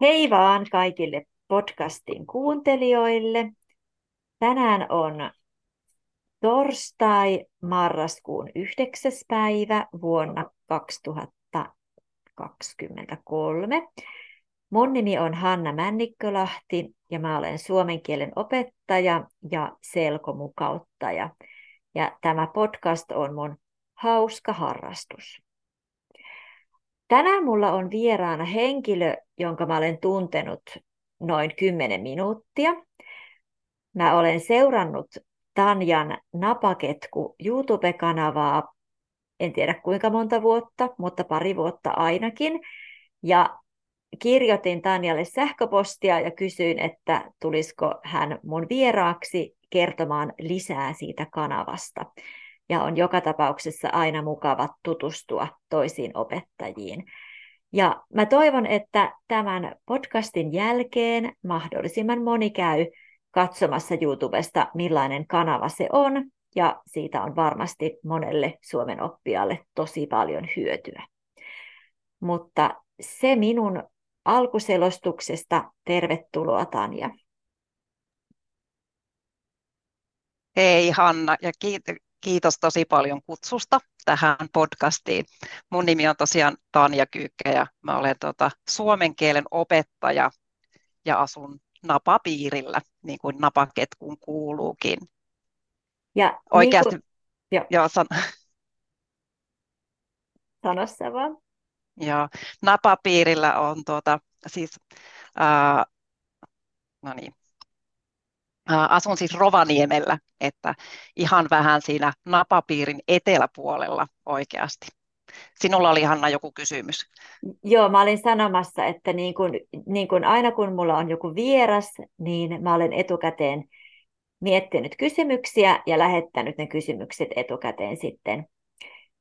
Hei vaan kaikille podcastin kuuntelijoille. Tänään on torstai marraskuun 9. päivä vuonna 2023. Mun nimi on Hanna Männikkölahti ja mä olen suomen kielen opettaja ja selkomukauttaja. Ja tämä podcast on mun hauska harrastus. Tänään mulla on vieraana henkilö, jonka mä olen tuntenut noin 10 minuuttia. Mä olen seurannut Tanjan Napaketku YouTube-kanavaa, en tiedä kuinka monta vuotta, mutta pari vuotta ainakin. Ja kirjoitin Tanjalle sähköpostia ja kysyin, että tulisiko hän mun vieraaksi kertomaan lisää siitä kanavasta ja on joka tapauksessa aina mukava tutustua toisiin opettajiin. Ja mä toivon, että tämän podcastin jälkeen mahdollisimman moni käy katsomassa YouTubesta, millainen kanava se on, ja siitä on varmasti monelle Suomen oppijalle tosi paljon hyötyä. Mutta se minun alkuselostuksesta. Tervetuloa Tanja. Hei Hanna ja tosi paljon kutsusta tähän podcastiin. Mun nimi on tosiaan Tanja Kyykkä ja mä olen tota, suomen kielen opettaja ja asun napapiirillä, niin kuin napaketkuun kuuluukin. Ja Oikeasti, niin kuin... joo. Joo, san... Sano se vaan. Joo, napapiirillä on tuota, siis, ää, no niin, asun siis Rovaniemellä, että ihan vähän siinä napapiirin eteläpuolella oikeasti. Sinulla oli Hanna joku kysymys. Joo, mä olin sanomassa, että niin kun, niin kun aina kun mulla on joku vieras, niin mä olen etukäteen miettinyt kysymyksiä ja lähettänyt ne kysymykset etukäteen sitten,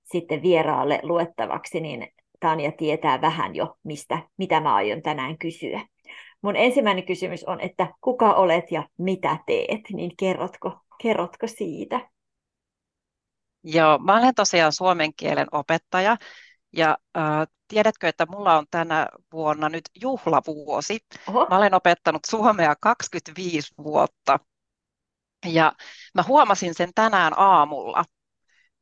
sitten vieraalle luettavaksi, niin Tanja tietää vähän jo, mistä, mitä mä aion tänään kysyä. Mun ensimmäinen kysymys on, että kuka olet ja mitä teet, niin kerrotko, kerrotko siitä? Joo, mä olen tosiaan suomen kielen opettaja ja äh, tiedätkö, että mulla on tänä vuonna nyt juhlavuosi. Oho. Mä olen opettanut suomea 25 vuotta ja mä huomasin sen tänään aamulla,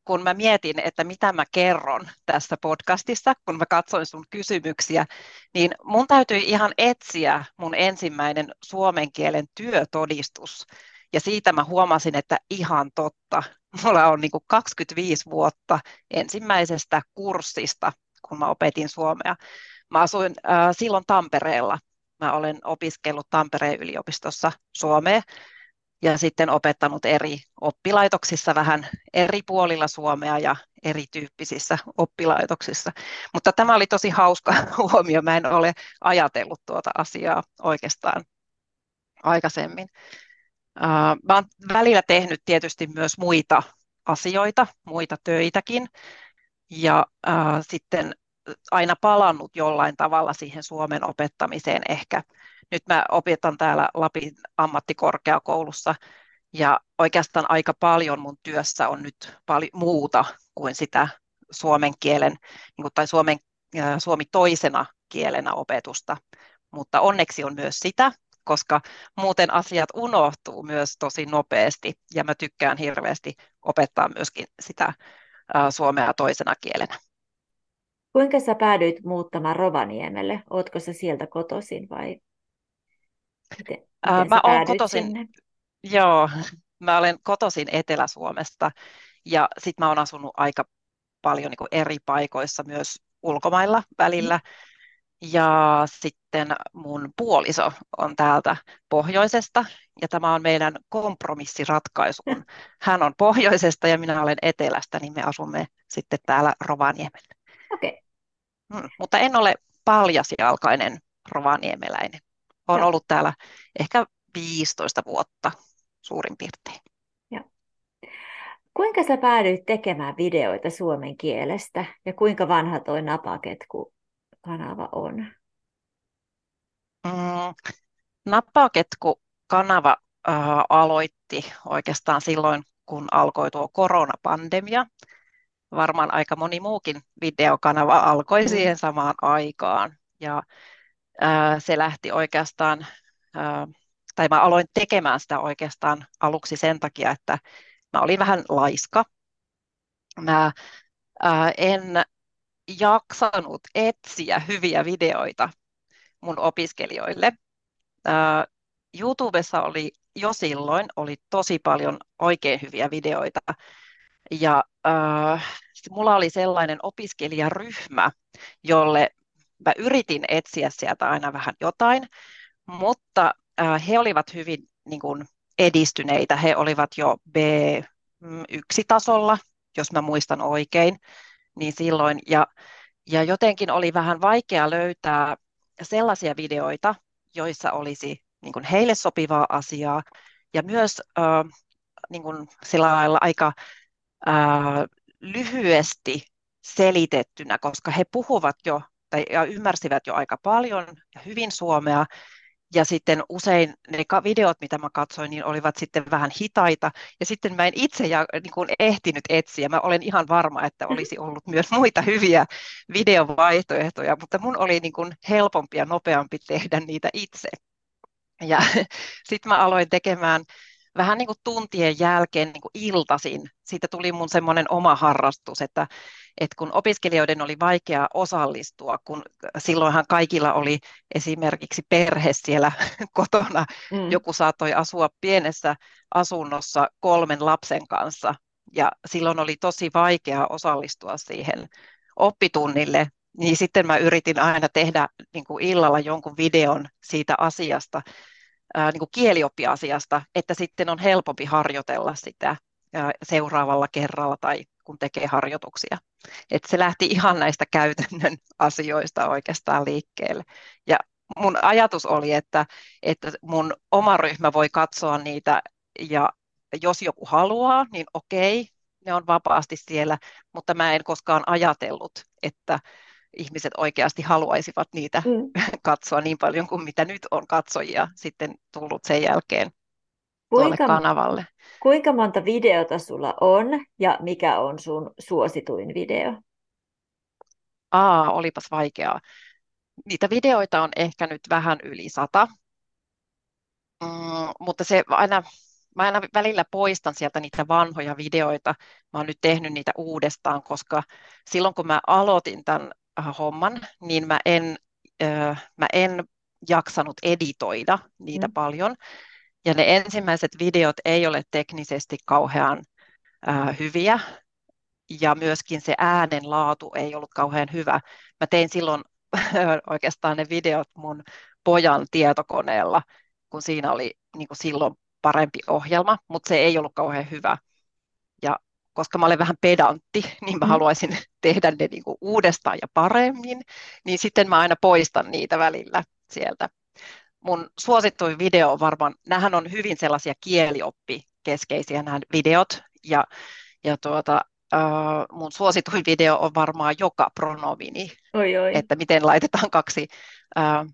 kun mä mietin, että mitä mä kerron tässä podcastissa, kun mä katsoin sun kysymyksiä, niin mun täytyy ihan etsiä mun ensimmäinen suomen kielen työtodistus. Ja siitä mä huomasin, että ihan totta. Mulla on niin 25 vuotta ensimmäisestä kurssista, kun mä opetin suomea. Mä asuin äh, silloin Tampereella. Mä olen opiskellut Tampereen yliopistossa suomea ja sitten opettanut eri oppilaitoksissa vähän eri puolilla Suomea ja erityyppisissä oppilaitoksissa. Mutta tämä oli tosi hauska huomio. Mä en ole ajatellut tuota asiaa oikeastaan aikaisemmin. Mä olen välillä tehnyt tietysti myös muita asioita, muita töitäkin, ja sitten aina palannut jollain tavalla siihen Suomen opettamiseen ehkä nyt mä opetan täällä Lapin ammattikorkeakoulussa ja oikeastaan aika paljon mun työssä on nyt paljon muuta kuin sitä suomen kielen niin tai suomen, suomi toisena kielenä opetusta. Mutta onneksi on myös sitä, koska muuten asiat unohtuu myös tosi nopeasti ja mä tykkään hirveästi opettaa myöskin sitä suomea toisena kielenä. Kuinka sä päädyit muuttamaan Rovaniemelle? Ootko sä sieltä kotoisin vai Miten, miten mä olen kotoisin, sinne? Joo, mä olen kotoisin Etelä-Suomesta ja sitten mä olen asunut aika paljon niin eri paikoissa myös ulkomailla välillä. Mm. Ja sitten mun puoliso on täältä pohjoisesta ja tämä on meidän kompromissiratkaisu. Hän on pohjoisesta ja minä olen etelästä, niin me asumme sitten täällä Rovaniemellä. Okay. Mm, mutta en ole paljasjalkainen rovaniemeläinen. Olen ollut täällä ehkä 15 vuotta suurin piirtein. Ja. Kuinka sä päädyit tekemään videoita suomen kielestä ja kuinka vanha toi Napaketku-kanava on? Mm, Napaketku-kanava äh, aloitti oikeastaan silloin, kun alkoi tuo koronapandemia. Varmaan aika moni muukin videokanava alkoi siihen samaan aikaan. Ja se lähti oikeastaan, tai mä aloin tekemään sitä oikeastaan aluksi sen takia, että mä olin vähän laiska. Mä en jaksanut etsiä hyviä videoita mun opiskelijoille. YouTubessa oli jo silloin oli tosi paljon oikein hyviä videoita. Ja äh, mulla oli sellainen opiskelijaryhmä, jolle mä yritin etsiä sieltä aina vähän jotain, mutta äh, he olivat hyvin niin kuin, edistyneitä. He olivat jo B1-tasolla, jos mä muistan oikein, niin silloin. Ja, ja jotenkin oli vähän vaikea löytää sellaisia videoita, joissa olisi niin kuin heille sopivaa asiaa ja myös äh, niin kuin sillä lailla aika äh, lyhyesti selitettynä, koska he puhuvat jo tai ja ymmärsivät jo aika paljon ja hyvin suomea, ja sitten usein ne videot, mitä mä katsoin, niin olivat sitten vähän hitaita. Ja sitten mä en itse ja, niin kuin ehtinyt etsiä. Mä olen ihan varma, että olisi ollut myös muita hyviä videovaihtoehtoja, mutta mun oli niin kuin helpompi ja nopeampi tehdä niitä itse. Ja sitten mä aloin tekemään vähän niin kuin tuntien jälkeen niin kuin iltasin. Siitä tuli mun semmoinen oma harrastus, että, että kun opiskelijoiden oli vaikea osallistua, kun silloinhan kaikilla oli esimerkiksi perhe siellä kotona, mm. joku saattoi asua pienessä asunnossa kolmen lapsen kanssa, ja silloin oli tosi vaikea osallistua siihen oppitunnille, niin sitten mä yritin aina tehdä niin kuin illalla jonkun videon siitä asiasta, ää, niin kuin kielioppiasiasta, että sitten on helpompi harjoitella sitä ää, seuraavalla kerralla tai kun tekee harjoituksia. Et se lähti ihan näistä käytännön asioista oikeastaan liikkeelle. Ja mun ajatus oli, että, että mun oma ryhmä voi katsoa niitä ja jos joku haluaa, niin okei, ne on vapaasti siellä, mutta mä en koskaan ajatellut, että ihmiset oikeasti haluaisivat niitä mm. katsoa niin paljon kuin mitä nyt on katsojia sitten tullut sen jälkeen kuinka, tuolle kanavalle. Kuinka monta videota sulla on ja mikä on sun suosituin video? Aa, olipas vaikeaa. Niitä videoita on ehkä nyt vähän yli sata, mm, mutta se aina, mä aina välillä poistan sieltä niitä vanhoja videoita. Mä oon nyt tehnyt niitä uudestaan, koska silloin kun mä aloitin tämän homman, niin mä en, äh, mä en jaksanut editoida niitä mm. paljon. Ja ne ensimmäiset videot ei ole teknisesti kauhean äh, hyviä, ja myöskin se äänen laatu ei ollut kauhean hyvä. Mä tein silloin oikeastaan ne videot mun pojan tietokoneella, kun siinä oli niin kuin silloin parempi ohjelma, mutta se ei ollut kauhean hyvä. Ja koska mä olen vähän pedantti, niin mä mm. haluaisin tehdä ne niin kuin uudestaan ja paremmin, niin sitten mä aina poistan niitä välillä sieltä. Mun suosittuin video on varmaan, nämähän on hyvin sellaisia kielioppikeskeisiä nämä videot, ja, ja tuota, uh, mun suosituin video on varmaan joka pronomini, oi, oi. että miten laitetaan kaksi, uh,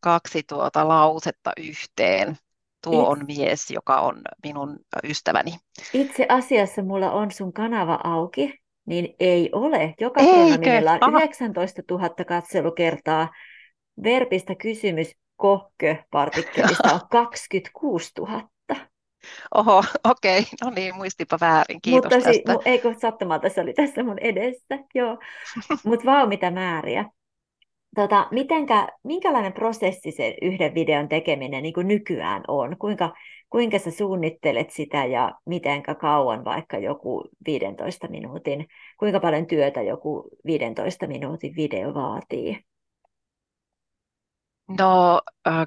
kaksi tuota lausetta yhteen tuo on mies, joka on minun ystäväni. Itse asiassa mulla on sun kanava auki, niin ei ole. Joka pronominilla on 19 000 katselukertaa. Verbistä kysymys kohkö-partikkelista on 26 000. Oho, okei. Okay. No niin, muistipa väärin. Kiitos Mutta tästä. Si- eikö sattumalta se oli tässä mun edessä. Joo. Mutta vau, mitä määriä. Tota, mitenkä, minkälainen prosessi se yhden videon tekeminen niin kuin nykyään on? Kuinka, kuinka sä suunnittelet sitä ja mitenkä kauan vaikka joku 15 minuutin, kuinka paljon työtä joku 15 minuutin video vaatii? No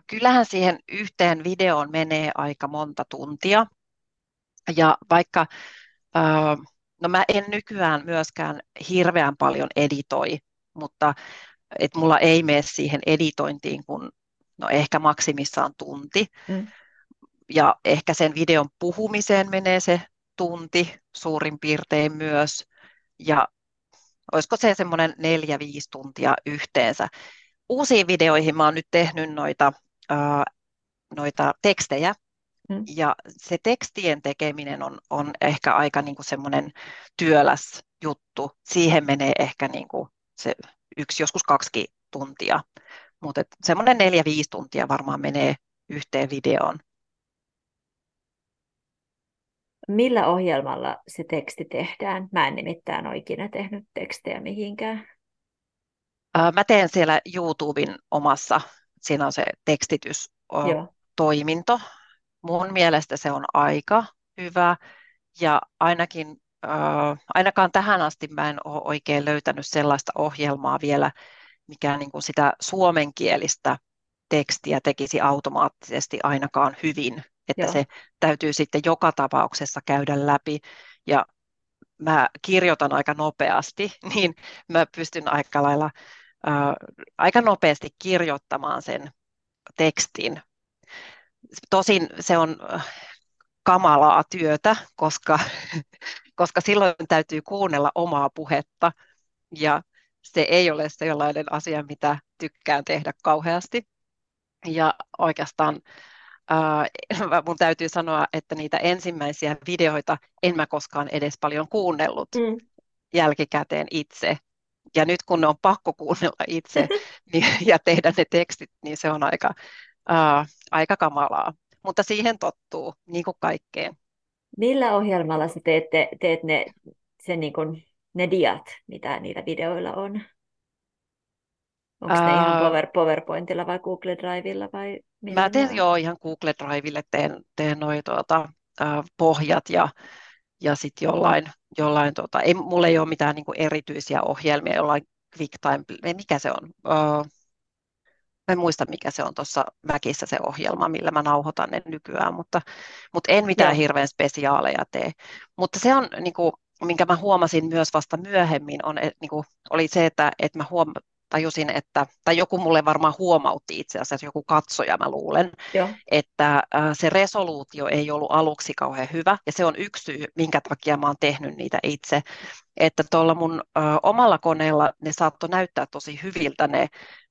kyllähän siihen yhteen videoon menee aika monta tuntia. Ja vaikka, no mä en nykyään myöskään hirveän paljon editoi, mutta että mulla ei mene siihen editointiin kuin no ehkä maksimissaan tunti. Mm. Ja ehkä sen videon puhumiseen menee se tunti suurin piirtein myös. Ja olisiko se semmoinen neljä, viisi tuntia yhteensä. Uusiin videoihin mä oon nyt tehnyt noita, ää, noita tekstejä, mm. ja se tekstien tekeminen on, on ehkä aika niin kuin semmoinen työläs juttu. Siihen menee ehkä niin kuin se yksi, joskus kaksi tuntia. mutta semmoinen neljä-viisi tuntia varmaan menee yhteen videoon. Millä ohjelmalla se teksti tehdään? Mä en nimittäin ole ikinä tehnyt tekstejä mihinkään. Mä teen siellä YouTuben omassa, siinä on se tekstitystoiminto. Mun mielestä se on aika hyvä ja ainakin, äh, ainakaan tähän asti mä en ole oikein löytänyt sellaista ohjelmaa vielä, mikä niin kuin sitä suomenkielistä tekstiä tekisi automaattisesti ainakaan hyvin, että Joo. se täytyy sitten joka tapauksessa käydä läpi ja mä kirjoitan aika nopeasti, niin mä pystyn aika lailla ää, aika nopeasti kirjoittamaan sen tekstin. Tosin se on kamalaa työtä, koska, koska silloin täytyy kuunnella omaa puhetta ja se ei ole sellainen asia, mitä tykkään tehdä kauheasti. Ja oikeastaan äh, mun täytyy sanoa, että niitä ensimmäisiä videoita en mä koskaan edes paljon kuunnellut mm. jälkikäteen itse. Ja nyt kun ne on pakko kuunnella itse niin, ja tehdä ne tekstit, niin se on aika, äh, aika kamalaa. Mutta siihen tottuu, niin kuin kaikkeen. Millä ohjelmalla sä teet, teet ne, sen niin kuin, ne diat, mitä niillä videoilla on? Onko ne ihan Power, PowerPointilla vai Google Drivella vai millä Mä teen joo ihan Google Drivelle, teen, teen noi, tuota, äh, pohjat ja, ja sitten jollain, jollain tuota, ei, mulla ei ole mitään niin kuin erityisiä ohjelmia, jollain QuickTime, mikä se on? Uh, en muista mikä se on tuossa Mäkissä se ohjelma, millä mä nauhoitan ne nykyään, mutta, mutta en mitään Joo. hirveän spesiaaleja tee. Mutta se on, niin kuin, minkä mä huomasin myös vasta myöhemmin, on, niin kuin, oli se, että, että mä huom- tajusin, että, tai joku mulle varmaan huomautti itse asiassa, joku katsoja mä luulen, Joo. että se resoluutio ei ollut aluksi kauhean hyvä, ja se on yksi syy, minkä takia mä oon tehnyt niitä itse, että tuolla mun ö, omalla koneella ne saattoi näyttää tosi hyviltä ne,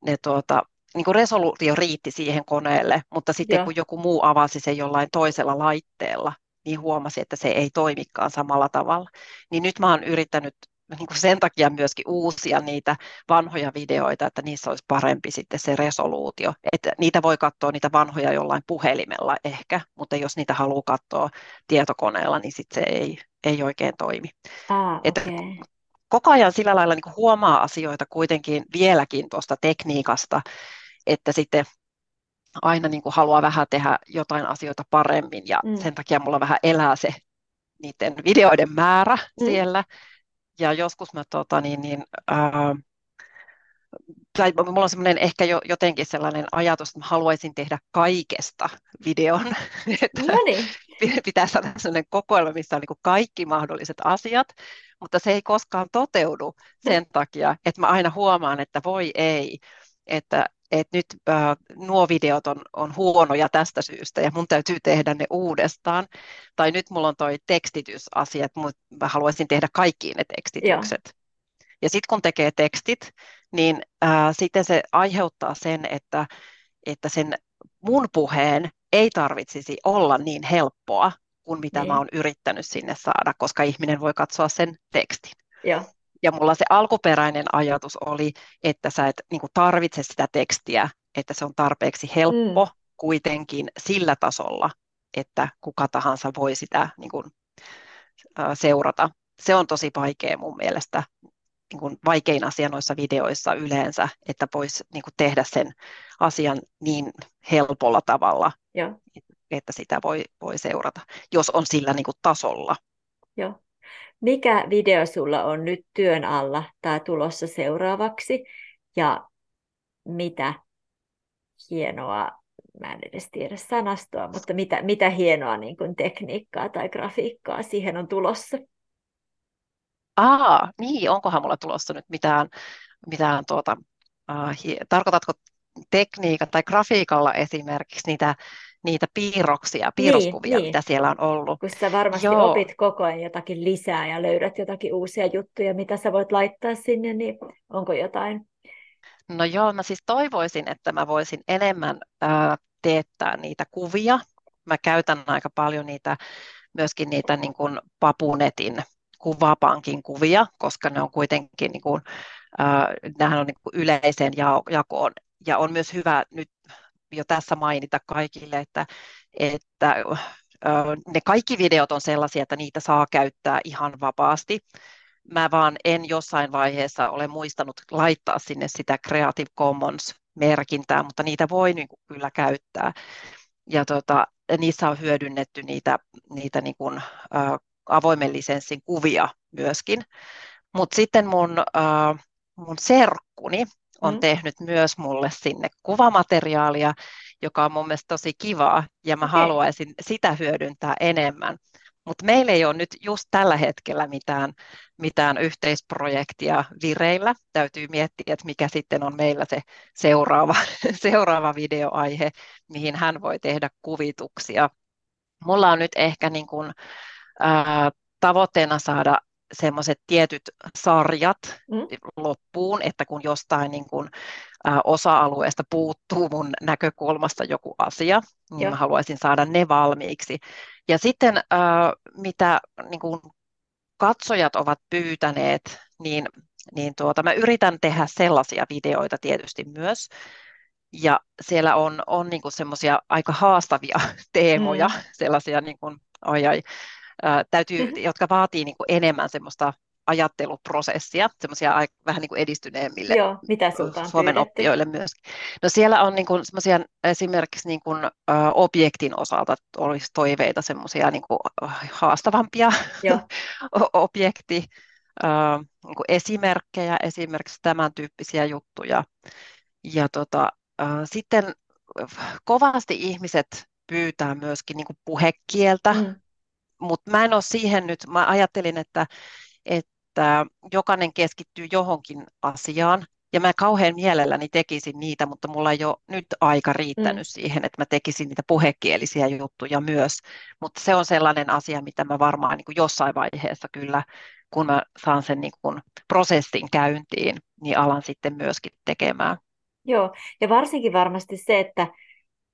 ne tuota, niin kuin resoluutio riitti siihen koneelle, mutta sitten Joo. kun joku muu avasi sen jollain toisella laitteella, niin huomasi, että se ei toimikaan samalla tavalla. Niin nyt mä oon yrittänyt niin kuin sen takia myöskin uusia niitä vanhoja videoita, että niissä olisi parempi sitten se resoluutio. Että niitä voi katsoa niitä vanhoja jollain puhelimella ehkä, mutta jos niitä haluaa katsoa tietokoneella, niin sitten se ei, ei oikein toimi. Ah, että koko ajan sillä lailla niin huomaa asioita kuitenkin vieläkin tuosta tekniikasta, että sitten aina niin kuin haluaa vähän tehdä jotain asioita paremmin ja mm. sen takia mulla vähän elää se niiden videoiden määrä mm. siellä. Ja joskus mä tota, niin, niin, ää, tai mulla on semmoinen ehkä jo, jotenkin sellainen ajatus, että mä haluaisin tehdä kaikesta videon. että no niin. Pitää saada sellainen kokoelma, missä on niin kaikki mahdolliset asiat, mutta se ei koskaan toteudu sen takia, että mä aina huomaan, että voi ei, että että nyt äh, nuo videot on, on huonoja tästä syystä ja mun täytyy tehdä ne uudestaan. Tai nyt mulla on toi tekstitysasia, että mä haluaisin tehdä kaikki ne tekstitykset. Joo. Ja sitten kun tekee tekstit, niin äh, sitten se aiheuttaa sen, että, että sen mun puheen ei tarvitsisi olla niin helppoa kuin mitä niin. mä oon yrittänyt sinne saada, koska ihminen voi katsoa sen tekstin. Joo. Ja mulla se alkuperäinen ajatus oli, että sä et niin kuin tarvitse sitä tekstiä, että se on tarpeeksi helppo mm. kuitenkin sillä tasolla, että kuka tahansa voi sitä niin kuin, äh, seurata. Se on tosi vaikea mun mielestä, niin kuin vaikein asia noissa videoissa yleensä, että voisi niin kuin tehdä sen asian niin helpolla tavalla, Joo. että sitä voi, voi seurata, jos on sillä niin kuin tasolla. Joo. Mikä video sulla on nyt työn alla tai tulossa seuraavaksi ja mitä hienoa, mä en edes tiedä sanastoa, mutta mitä, mitä hienoa niin kuin tekniikkaa tai grafiikkaa siihen on tulossa? Aa, niin, onkohan mulla tulossa nyt mitään, mitään tuota, äh, tarkoitatko tekniikan tai grafiikalla esimerkiksi niitä niitä piirroksia, niin, piirroskuvia, niin, mitä niin. siellä on ollut. Kun sä varmasti Joo. opit koko ajan jotakin lisää ja löydät jotakin uusia juttuja, mitä sä voit laittaa sinne, niin onko jotain? No joo, mä siis toivoisin, että mä voisin enemmän ää, teettää niitä kuvia. Mä käytän aika paljon niitä, myöskin niitä niin kuin Papunetin kuvapankin kuvia, koska ne on kuitenkin, niin kuin, äh, on niin kuin yleiseen jakoon ja on myös hyvä nyt jo tässä mainita kaikille, että, että ne kaikki videot on sellaisia, että niitä saa käyttää ihan vapaasti. Mä vaan en jossain vaiheessa ole muistanut laittaa sinne sitä Creative Commons-merkintää, mutta niitä voi niin kuin kyllä käyttää. Ja tota, niissä on hyödynnetty niitä, niitä niin kuin, ä, avoimen lisenssin kuvia myöskin. Mutta sitten mun, ä, mun serkkuni on mm. tehnyt myös mulle sinne kuvamateriaalia, joka on mun mielestä tosi kivaa ja mä okay. haluaisin sitä hyödyntää enemmän. Mutta meillä ei ole nyt just tällä hetkellä mitään, mitään yhteisprojektia vireillä. Täytyy miettiä, että mikä sitten on meillä se seuraava, seuraava videoaihe, mihin hän voi tehdä kuvituksia. Mulla on nyt ehkä niin kuin, ää, tavoitteena saada semmoiset tietyt sarjat mm. loppuun, että kun jostain niin kuin, ä, osa-alueesta puuttuu mun näkökulmasta joku asia, niin Joo. mä haluaisin saada ne valmiiksi. Ja sitten ä, mitä niin kuin katsojat ovat pyytäneet, niin, niin tuota, mä yritän tehdä sellaisia videoita tietysti myös, ja siellä on, on niin semmoisia aika haastavia teemoja, mm. sellaisia niin kuin, oi, täytyy, mm-hmm. jotka vaatii niin kuin enemmän semmoista ajatteluprosessia, semmoisia vähän niin kuin edistyneemmille Joo, mitä Suomen pyydetty? oppijoille myöskin. No siellä on niin kuin semmoisia esimerkiksi niin kuin, ä, objektin osalta olisi toiveita semmoisia niin kuin haastavampia objekti, ä, niin kuin esimerkkejä, esimerkiksi tämän tyyppisiä juttuja. Ja tota, ä, sitten kovasti ihmiset pyytää myöskin niin kuin puhekieltä, mm mutta mä en ole siihen nyt, mä ajattelin, että, että jokainen keskittyy johonkin asiaan, ja mä kauhean mielelläni tekisin niitä, mutta mulla ei ole nyt aika riittänyt mm. siihen, että mä tekisin niitä puhekielisiä juttuja myös. Mutta se on sellainen asia, mitä mä varmaan niin kuin jossain vaiheessa kyllä, kun mä saan sen niin kuin prosessin käyntiin, niin alan sitten myöskin tekemään. Joo, ja varsinkin varmasti se, että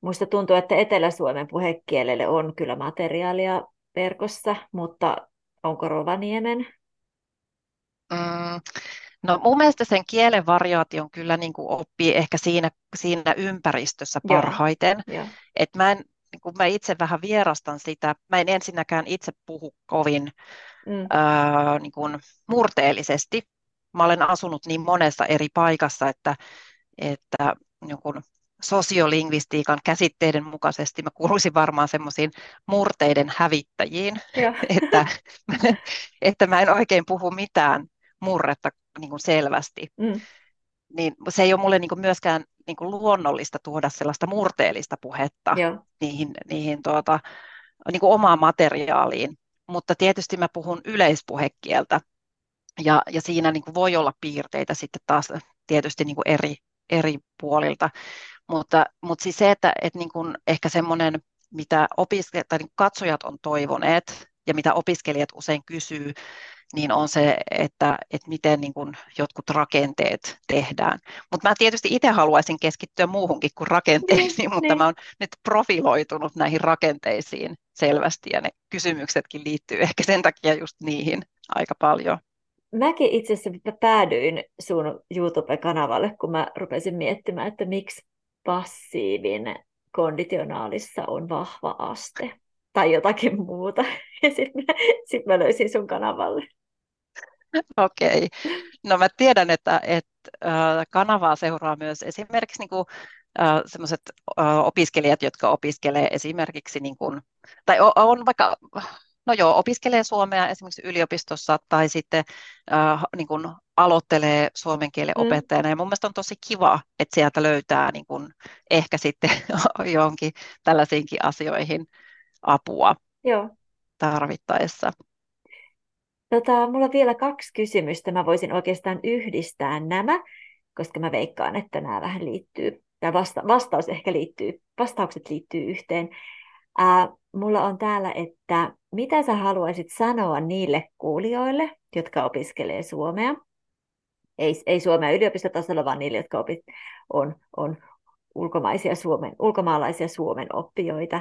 Muista tuntuu, että Etelä-Suomen puhekielelle on kyllä materiaalia verkossa, mutta onko Rovaniemen? Mm, no mun mielestä sen kielen variaation kyllä niin kuin oppii ehkä siinä, siinä ympäristössä parhaiten. Joo, Et mä, en, niin kuin mä itse vähän vierastan sitä. Mä en ensinnäkään itse puhu kovin mm. ää, niin kuin murteellisesti. Mä olen asunut niin monessa eri paikassa, että, että niin kuin sosiolingvistiikan käsitteiden mukaisesti mä kuuluisin varmaan semmoisiin murteiden hävittäjiin, että, että mä en oikein puhu mitään murretta niin kuin selvästi. Mm. Niin se ei ole mulle niin kuin myöskään niin kuin luonnollista tuoda sellaista murteellista puhetta Joo. niihin, niihin tuota, niin kuin omaan materiaaliin. Mutta tietysti mä puhun yleispuhekieltä, ja, ja siinä niin kuin voi olla piirteitä sitten taas tietysti niin kuin eri, eri puolilta. Mutta, mutta siis se, että, että niin kuin ehkä semmoinen, mitä opiske- tai niin katsojat on toivoneet ja mitä opiskelijat usein kysyy, niin on se, että, että miten niin kuin jotkut rakenteet tehdään. Mutta mä tietysti itse haluaisin keskittyä muuhunkin kuin rakenteisiin, niin, mutta niin. mä oon nyt profiloitunut näihin rakenteisiin selvästi, ja ne kysymyksetkin liittyy ehkä sen takia just niihin aika paljon. Mäkin itse asiassa päädyin sun YouTube-kanavalle, kun mä rupesin miettimään, että miksi passiivin konditionaalissa on vahva aste tai jotakin muuta. Ja sitten mä, sit mä löysin sun kanavalle. Okei. Okay. No mä tiedän, että, että kanavaa seuraa myös esimerkiksi niin kuin, sellaiset opiskelijat, jotka opiskelee esimerkiksi, niin kuin, tai on vaikka no joo, opiskelee suomea esimerkiksi yliopistossa tai sitten niin kuin aloittelee suomen kielen mm. opettajana. Ja mun mielestä on tosi kiva, että sieltä löytää niin kuin ehkä sitten johonkin tällaisiinkin asioihin apua joo. tarvittaessa. Tota, mulla on vielä kaksi kysymystä. Mä voisin oikeastaan yhdistää nämä, koska mä veikkaan, että nämä vähän liittyy, tai vasta- vastaus ehkä liittyy, vastaukset liittyy yhteen. Ää, mulla on täällä, että mitä sä haluaisit sanoa niille kuulijoille, jotka opiskelee suomea? Ei, ei suomea yliopistotasolla, vaan niille, jotka opit, on, on ulkomaisia Suomen, ulkomaalaisia Suomen oppijoita.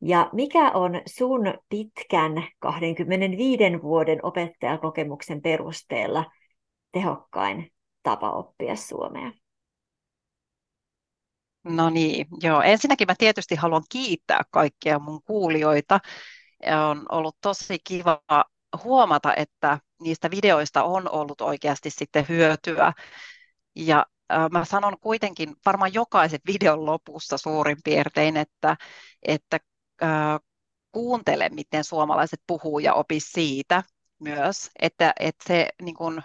Ja mikä on sun pitkän 25 vuoden opettajakokemuksen perusteella tehokkain tapa oppia suomea? No niin, joo. Ensinnäkin mä tietysti haluan kiittää kaikkia mun kuulijoita. On ollut tosi kiva huomata, että niistä videoista on ollut oikeasti sitten hyötyä. Ja mä sanon kuitenkin varmaan jokaisen videon lopussa suurin piirtein, että, että äh, kuuntele, miten suomalaiset puhuu ja opi siitä myös, että, että se niin kun,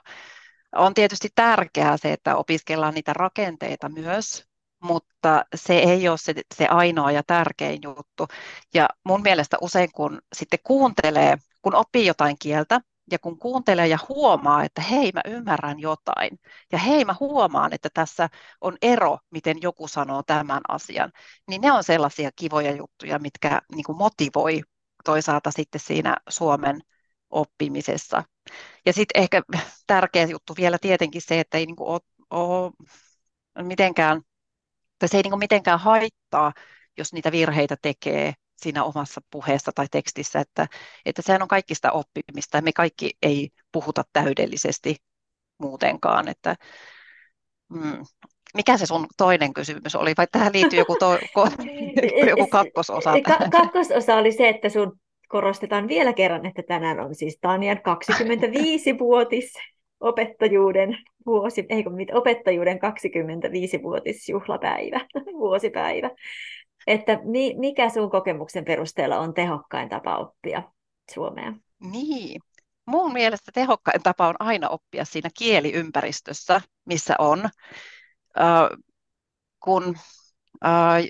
on tietysti tärkeää se, että opiskellaan niitä rakenteita myös, mutta se ei ole se, se ainoa ja tärkein juttu. Ja mun mielestä usein kun sitten kuuntelee, kun oppii jotain kieltä, ja kun kuuntelee ja huomaa, että hei, mä ymmärrän jotain, ja hei, mä huomaan, että tässä on ero, miten joku sanoo tämän asian, niin ne on sellaisia kivoja juttuja, mitkä niin kuin motivoi toisaalta sitten siinä Suomen oppimisessa. Ja sitten ehkä tärkeä juttu vielä tietenkin se, että ei niin kuin ole, ole mitenkään, tai se ei niin kuin mitenkään haittaa, jos niitä virheitä tekee siinä omassa puheessa tai tekstissä, että, että sehän on kaikista oppimista ja me kaikki ei puhuta täydellisesti muutenkaan. Että, mm, mikä se sun toinen kysymys oli, vai tähän liittyy joku, to, ko, joku kakkososa? Ka- kakkososa oli se, että sun korostetaan vielä kerran, että tänään on siis Tanjan 25-vuotis opettajuuden vuosi, eikö mit, opettajuuden 25-vuotisjuhlapäivä, vuosipäivä. Että mi, mikä sun kokemuksen perusteella on tehokkain tapa oppia suomea? Niin, mun mielestä tehokkain tapa on aina oppia siinä kieliympäristössä, missä on. Äh, kun äh,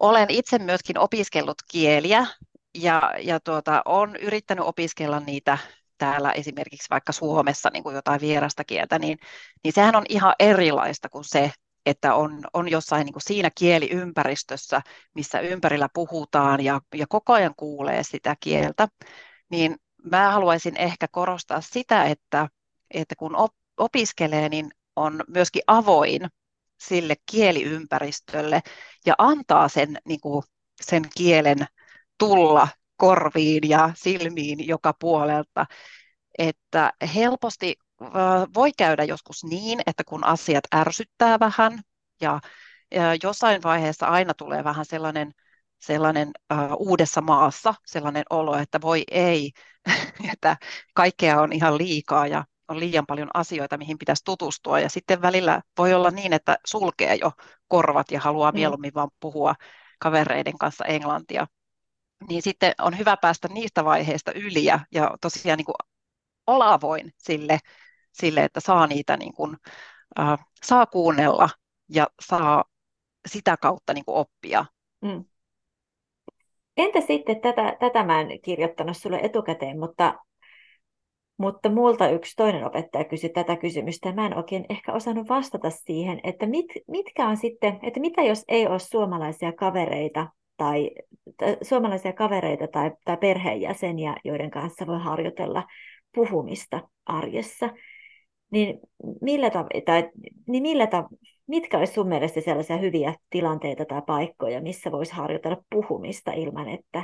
olen itse myöskin opiskellut kieliä ja, ja tuota, olen yrittänyt opiskella niitä täällä esimerkiksi vaikka Suomessa niin kuin jotain vierasta kieltä, niin, niin sehän on ihan erilaista kuin se, että on, on jossain niin kuin siinä kieliympäristössä, missä ympärillä puhutaan ja, ja koko ajan kuulee sitä kieltä, niin mä haluaisin ehkä korostaa sitä, että, että kun op, opiskelee, niin on myöskin avoin sille kieliympäristölle ja antaa sen, niin kuin, sen kielen tulla korviin ja silmiin joka puolelta. Että helposti voi käydä joskus niin, että kun asiat ärsyttää vähän ja, jossain vaiheessa aina tulee vähän sellainen, sellainen uh, uudessa maassa sellainen olo, että voi ei, että kaikkea on ihan liikaa ja on liian paljon asioita, mihin pitäisi tutustua. Ja sitten välillä voi olla niin, että sulkee jo korvat ja haluaa mm. mieluummin vaan puhua kavereiden kanssa englantia. Niin sitten on hyvä päästä niistä vaiheista yli ja, ja tosiaan niin kuin olla avoin sille, sille, että saa niitä niin kuin, äh, saa kuunnella ja saa sitä kautta niin kuin oppia. Mm. Entä sitten, tätä, tätä mä en kirjoittanut sulle etukäteen, mutta mutta multa yksi toinen opettaja kysyi tätä kysymystä mä en oikein ehkä osannut vastata siihen, että mit, mitkä on sitten, että mitä jos ei ole suomalaisia kavereita tai suomalaisia kavereita tai, tai perheenjäseniä, joiden kanssa voi harjoitella puhumista arjessa, niin millä tav- tai, niin millä tav- mitkä olisi sun mielestä sellaisia hyviä tilanteita tai paikkoja, missä voisi harjoitella puhumista ilman, että,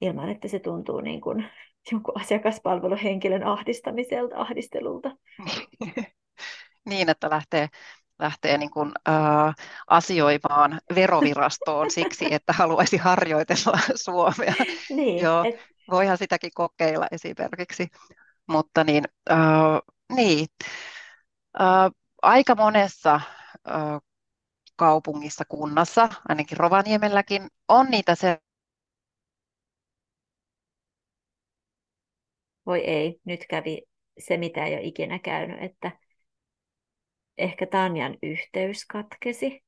ilman, että se tuntuu niin kuin jonkun asiakaspalveluhenkilön ahdistamiselta, ahdistelulta. niin, että lähtee, lähtee niin kuin, äh, asioimaan verovirastoon siksi, että haluaisi harjoitella Suomea. niin, Joo, et... Voihan sitäkin kokeilla esimerkiksi. Mutta niin, äh, niin. Äh, aika monessa äh, kaupungissa, kunnassa, ainakin Rovaniemelläkin, on niitä se voi ei, nyt kävi se, mitä ei ole ikinä käynyt, että ehkä Tanjan yhteys katkesi.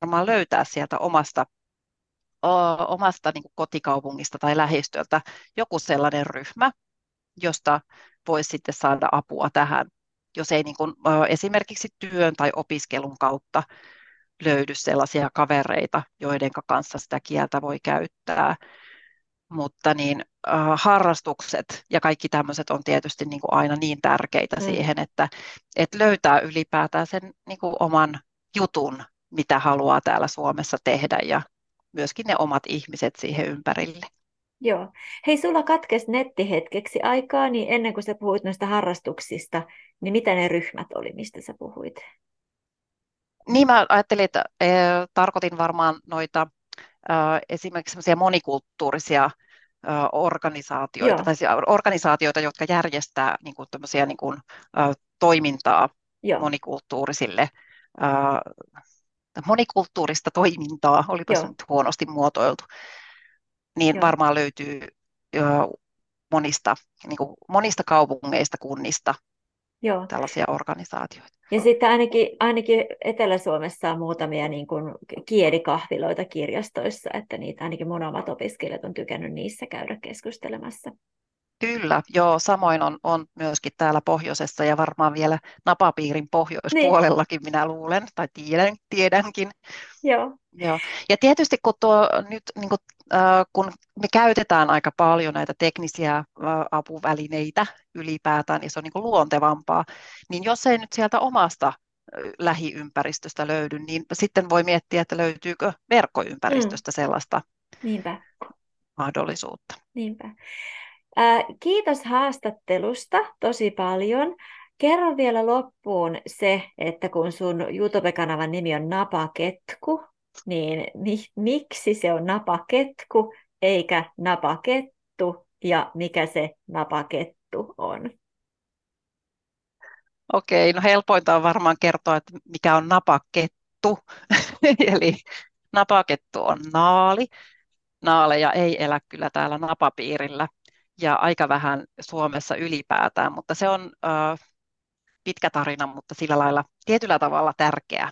Varmaan löytää sieltä omasta, omasta niin kotikaupungista tai lähistöltä joku sellainen ryhmä, josta voisi sitten saada apua tähän, jos ei niin kuin, esimerkiksi työn tai opiskelun kautta löydy sellaisia kavereita, joiden kanssa sitä kieltä voi käyttää mutta niin, harrastukset ja kaikki tämmöiset on tietysti niin kuin aina niin tärkeitä mm. siihen, että, että löytää ylipäätään sen niin kuin oman jutun, mitä haluaa täällä Suomessa tehdä ja myöskin ne omat ihmiset siihen ympärille. Joo. Hei, sulla katkesi netti hetkeksi aikaa, niin ennen kuin sä puhuit noista harrastuksista, niin mitä ne ryhmät oli, mistä sä puhuit? Niin mä ajattelin, että e, tarkoitin varmaan noita e, esimerkiksi monikulttuurisia e, organisaatioita, Joo. tai organisaatioita, jotka järjestää niin kuin, niin kuin, e, toimintaa Joo. monikulttuurisille monikulttuurista toimintaa, olipa se nyt huonosti muotoiltu, niin Joo. varmaan löytyy monista, niin kuin monista kaupungeista, kunnista Joo. tällaisia organisaatioita. Ja sitten ainakin, ainakin Etelä-Suomessa on muutamia niin kuin kielikahviloita kirjastoissa, että niitä ainakin mun omat opiskelijat on tykännyt niissä käydä keskustelemassa. Kyllä, joo, samoin on, on myöskin täällä pohjoisessa ja varmaan vielä napapiirin pohjoispuolellakin niin. minä luulen, tai tiedän, tiedänkin. Joo. joo. Ja tietysti kun, tuo, nyt, niin kuin, kun me käytetään aika paljon näitä teknisiä apuvälineitä ylipäätään, ja se on niin kuin luontevampaa, niin jos ei nyt sieltä omasta lähiympäristöstä löydy, niin sitten voi miettiä, että löytyykö verkkoympäristöstä mm. sellaista Niinpä. mahdollisuutta. Niinpä. Kiitos haastattelusta tosi paljon. Kerro vielä loppuun se, että kun sun YouTube-kanavan nimi on Napaketku, niin mi- miksi se on Napaketku eikä Napakettu ja mikä se Napakettu on? Okei, no helpointa on varmaan kertoa, että mikä on napakettu. Eli napakettu on naali. Naaleja ei elä kyllä täällä napapiirillä ja aika vähän Suomessa ylipäätään, mutta se on äh, pitkä tarina, mutta sillä lailla tietyllä tavalla tärkeä,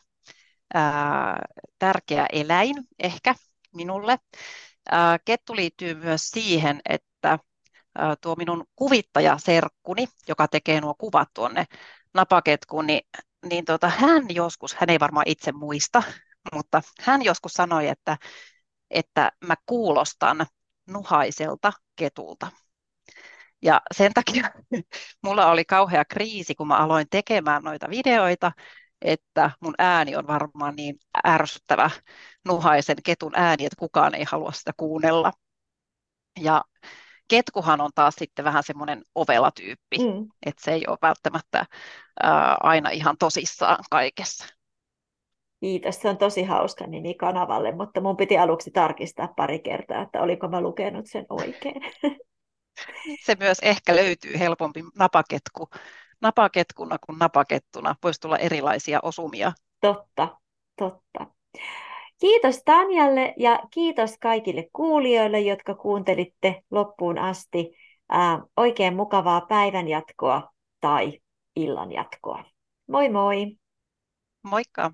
tärkeä eläin ehkä minulle. Kettu liittyy myös siihen, että tuo minun kuvittajaserkkuni, joka tekee nuo kuvat tuonne napaketkuun, niin, niin tota, hän joskus, hän ei varmaan itse muista, mutta hän joskus sanoi, että, että mä kuulostan nuhaiselta ketulta. Ja sen takia mulla oli kauhea kriisi, kun mä aloin tekemään noita videoita, että mun ääni on varmaan niin ärsyttävä nuhaisen ketun ääni, että kukaan ei halua sitä kuunnella. Ja ketkuhan on taas sitten vähän semmoinen ovela tyyppi, mm. että se ei ole välttämättä ää, aina ihan tosissaan kaikessa. Kiitos, se on tosi hauska nimi kanavalle, mutta mun piti aluksi tarkistaa pari kertaa, että oliko mä lukenut sen oikein. se myös ehkä löytyy helpompi napaketku, napaketkuna kuin napakettuna. Voisi tulla erilaisia osumia. Totta, totta. Kiitos Tanjalle ja kiitos kaikille kuulijoille, jotka kuuntelitte loppuun asti. Ää, oikein mukavaa päivän jatkoa tai illan jatkoa. Moi moi! Moikka!